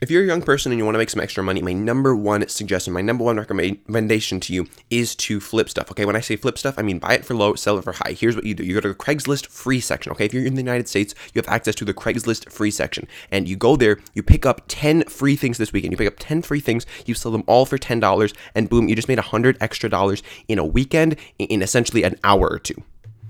If you're a young person and you want to make some extra money, my number one suggestion, my number one recommendation to you is to flip stuff. Okay, when I say flip stuff, I mean buy it for low, sell it for high. Here's what you do you go to the Craigslist free section. Okay, if you're in the United States, you have access to the Craigslist free section, and you go there, you pick up 10 free things this weekend. You pick up 10 free things, you sell them all for $10, and boom, you just made 100 extra dollars in a weekend in essentially an hour or two.